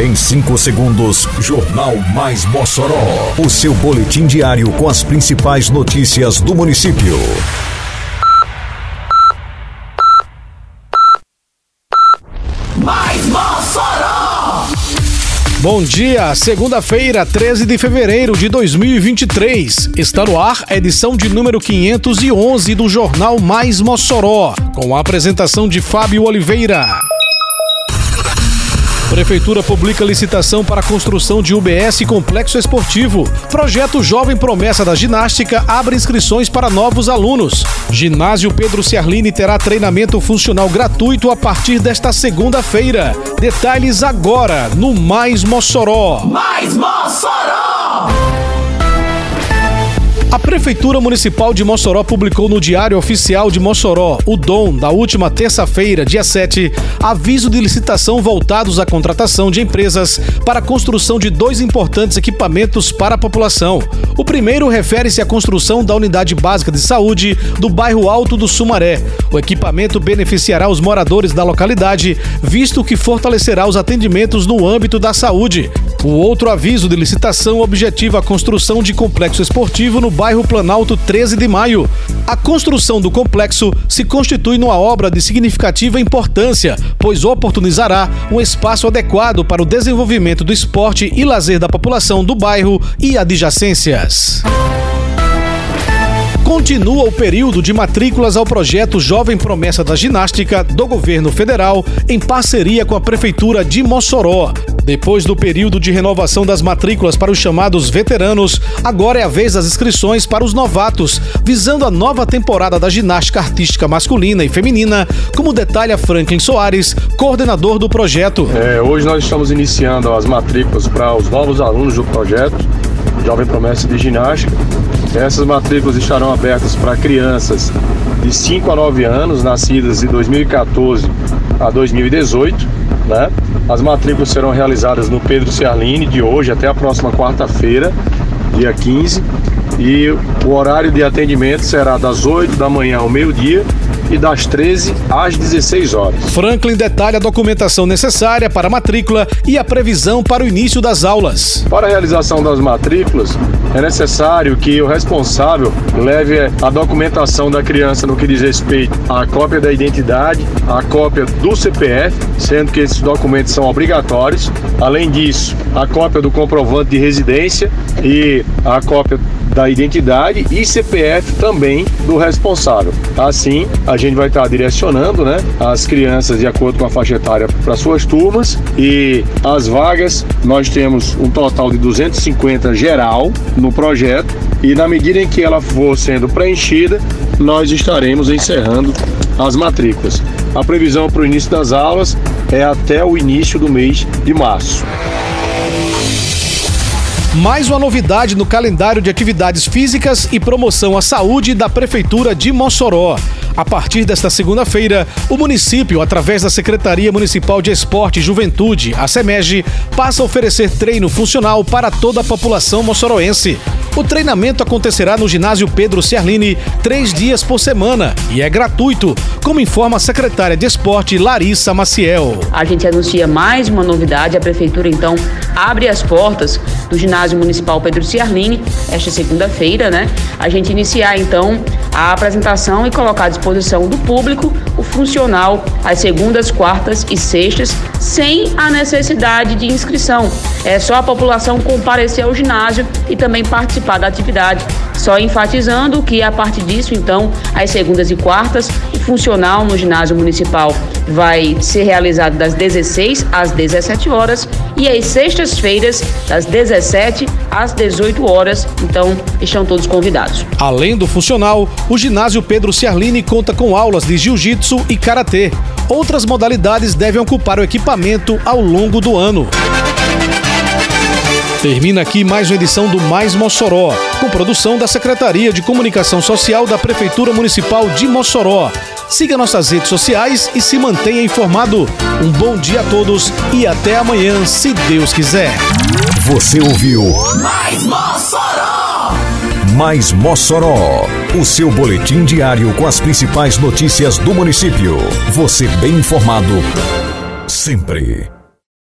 Em 5 segundos, Jornal Mais Mossoró. O seu boletim diário com as principais notícias do município. Mais Mossoró! Bom dia, segunda-feira, 13 de fevereiro de 2023. Está no ar a edição de número 511 do Jornal Mais Mossoró, com a apresentação de Fábio Oliveira. Prefeitura publica licitação para a construção de UBS Complexo Esportivo. Projeto Jovem Promessa da Ginástica abre inscrições para novos alunos. Ginásio Pedro Ciarline terá treinamento funcional gratuito a partir desta segunda-feira. Detalhes agora no Mais Mossoró. Mais Mossoró! A Prefeitura Municipal de Mossoró publicou no Diário Oficial de Mossoró, o DOM, da última terça-feira, dia 7, aviso de licitação voltados à contratação de empresas para a construção de dois importantes equipamentos para a população. O primeiro refere-se à construção da unidade básica de saúde do bairro Alto do Sumaré. O equipamento beneficiará os moradores da localidade, visto que fortalecerá os atendimentos no âmbito da saúde. O outro aviso de licitação objetiva a construção de complexo esportivo no bairro Planalto 13 de Maio. A construção do complexo se constitui numa obra de significativa importância, pois oportunizará um espaço adequado para o desenvolvimento do esporte e lazer da população do bairro e adjacências. Continua o período de matrículas ao projeto Jovem Promessa da Ginástica do Governo Federal, em parceria com a Prefeitura de Mossoró. Depois do período de renovação das matrículas para os chamados veteranos, agora é a vez das inscrições para os novatos, visando a nova temporada da ginástica artística masculina e feminina, como detalha Franklin Soares, coordenador do projeto. É, hoje nós estamos iniciando as matrículas para os novos alunos do projeto Jovem Promessa de Ginástica. Essas matrículas estarão abertas para crianças de 5 a 9 anos, nascidas de 2014 a 2018, né? As matrículas serão realizadas no Pedro Ciarline de hoje até a próxima quarta-feira, dia 15. E o horário de atendimento será das 8 da manhã ao meio-dia e das 13 às 16 horas. Franklin detalha a documentação necessária para a matrícula e a previsão para o início das aulas. Para a realização das matrículas, é necessário que o responsável leve a documentação da criança no que diz respeito à cópia da identidade, a cópia do CPF, sendo que esses documentos são obrigatórios. Além disso, a cópia do comprovante de residência e a cópia da identidade e CPF também do responsável. Assim, a gente vai estar direcionando né, as crianças de acordo com a faixa etária para suas turmas e as vagas, nós temos um total de 250 geral no projeto e na medida em que ela for sendo preenchida, nós estaremos encerrando as matrículas. A previsão para o início das aulas é até o início do mês de março. Mais uma novidade no calendário de atividades físicas e promoção à saúde da Prefeitura de Mossoró. A partir desta segunda-feira, o município, através da Secretaria Municipal de Esporte e Juventude, a SEMEG, passa a oferecer treino funcional para toda a população moçoroense. O treinamento acontecerá no ginásio Pedro Ciarline três dias por semana e é gratuito, como informa a secretária de esporte Larissa Maciel. A gente anuncia mais uma novidade. A prefeitura então abre as portas do ginásio municipal Pedro Ciarline esta segunda-feira, né? A gente iniciar então a apresentação e colocar à disposição do público o funcional às segundas, quartas e sextas, sem a necessidade de inscrição. É só a população comparecer ao ginásio e também participar da atividade. Só enfatizando que a partir disso, então, às segundas e quartas, o funcional no ginásio municipal vai ser realizado das 16 às 17 horas e às sextas-feiras, das 17 às 18 horas. Então, estão todos convidados. Além do funcional, o ginásio Pedro Ciarline conta com aulas de jiu-jitsu e karatê. Outras modalidades devem ocupar o equipamento ao longo do ano. Termina aqui mais uma edição do Mais Mossoró, com produção da Secretaria de Comunicação Social da Prefeitura Municipal de Mossoró. Siga nossas redes sociais e se mantenha informado. Um bom dia a todos e até amanhã, se Deus quiser. Você ouviu Mais Mossoró! Mais Mossoró, o seu boletim diário com as principais notícias do município. Você bem informado sempre.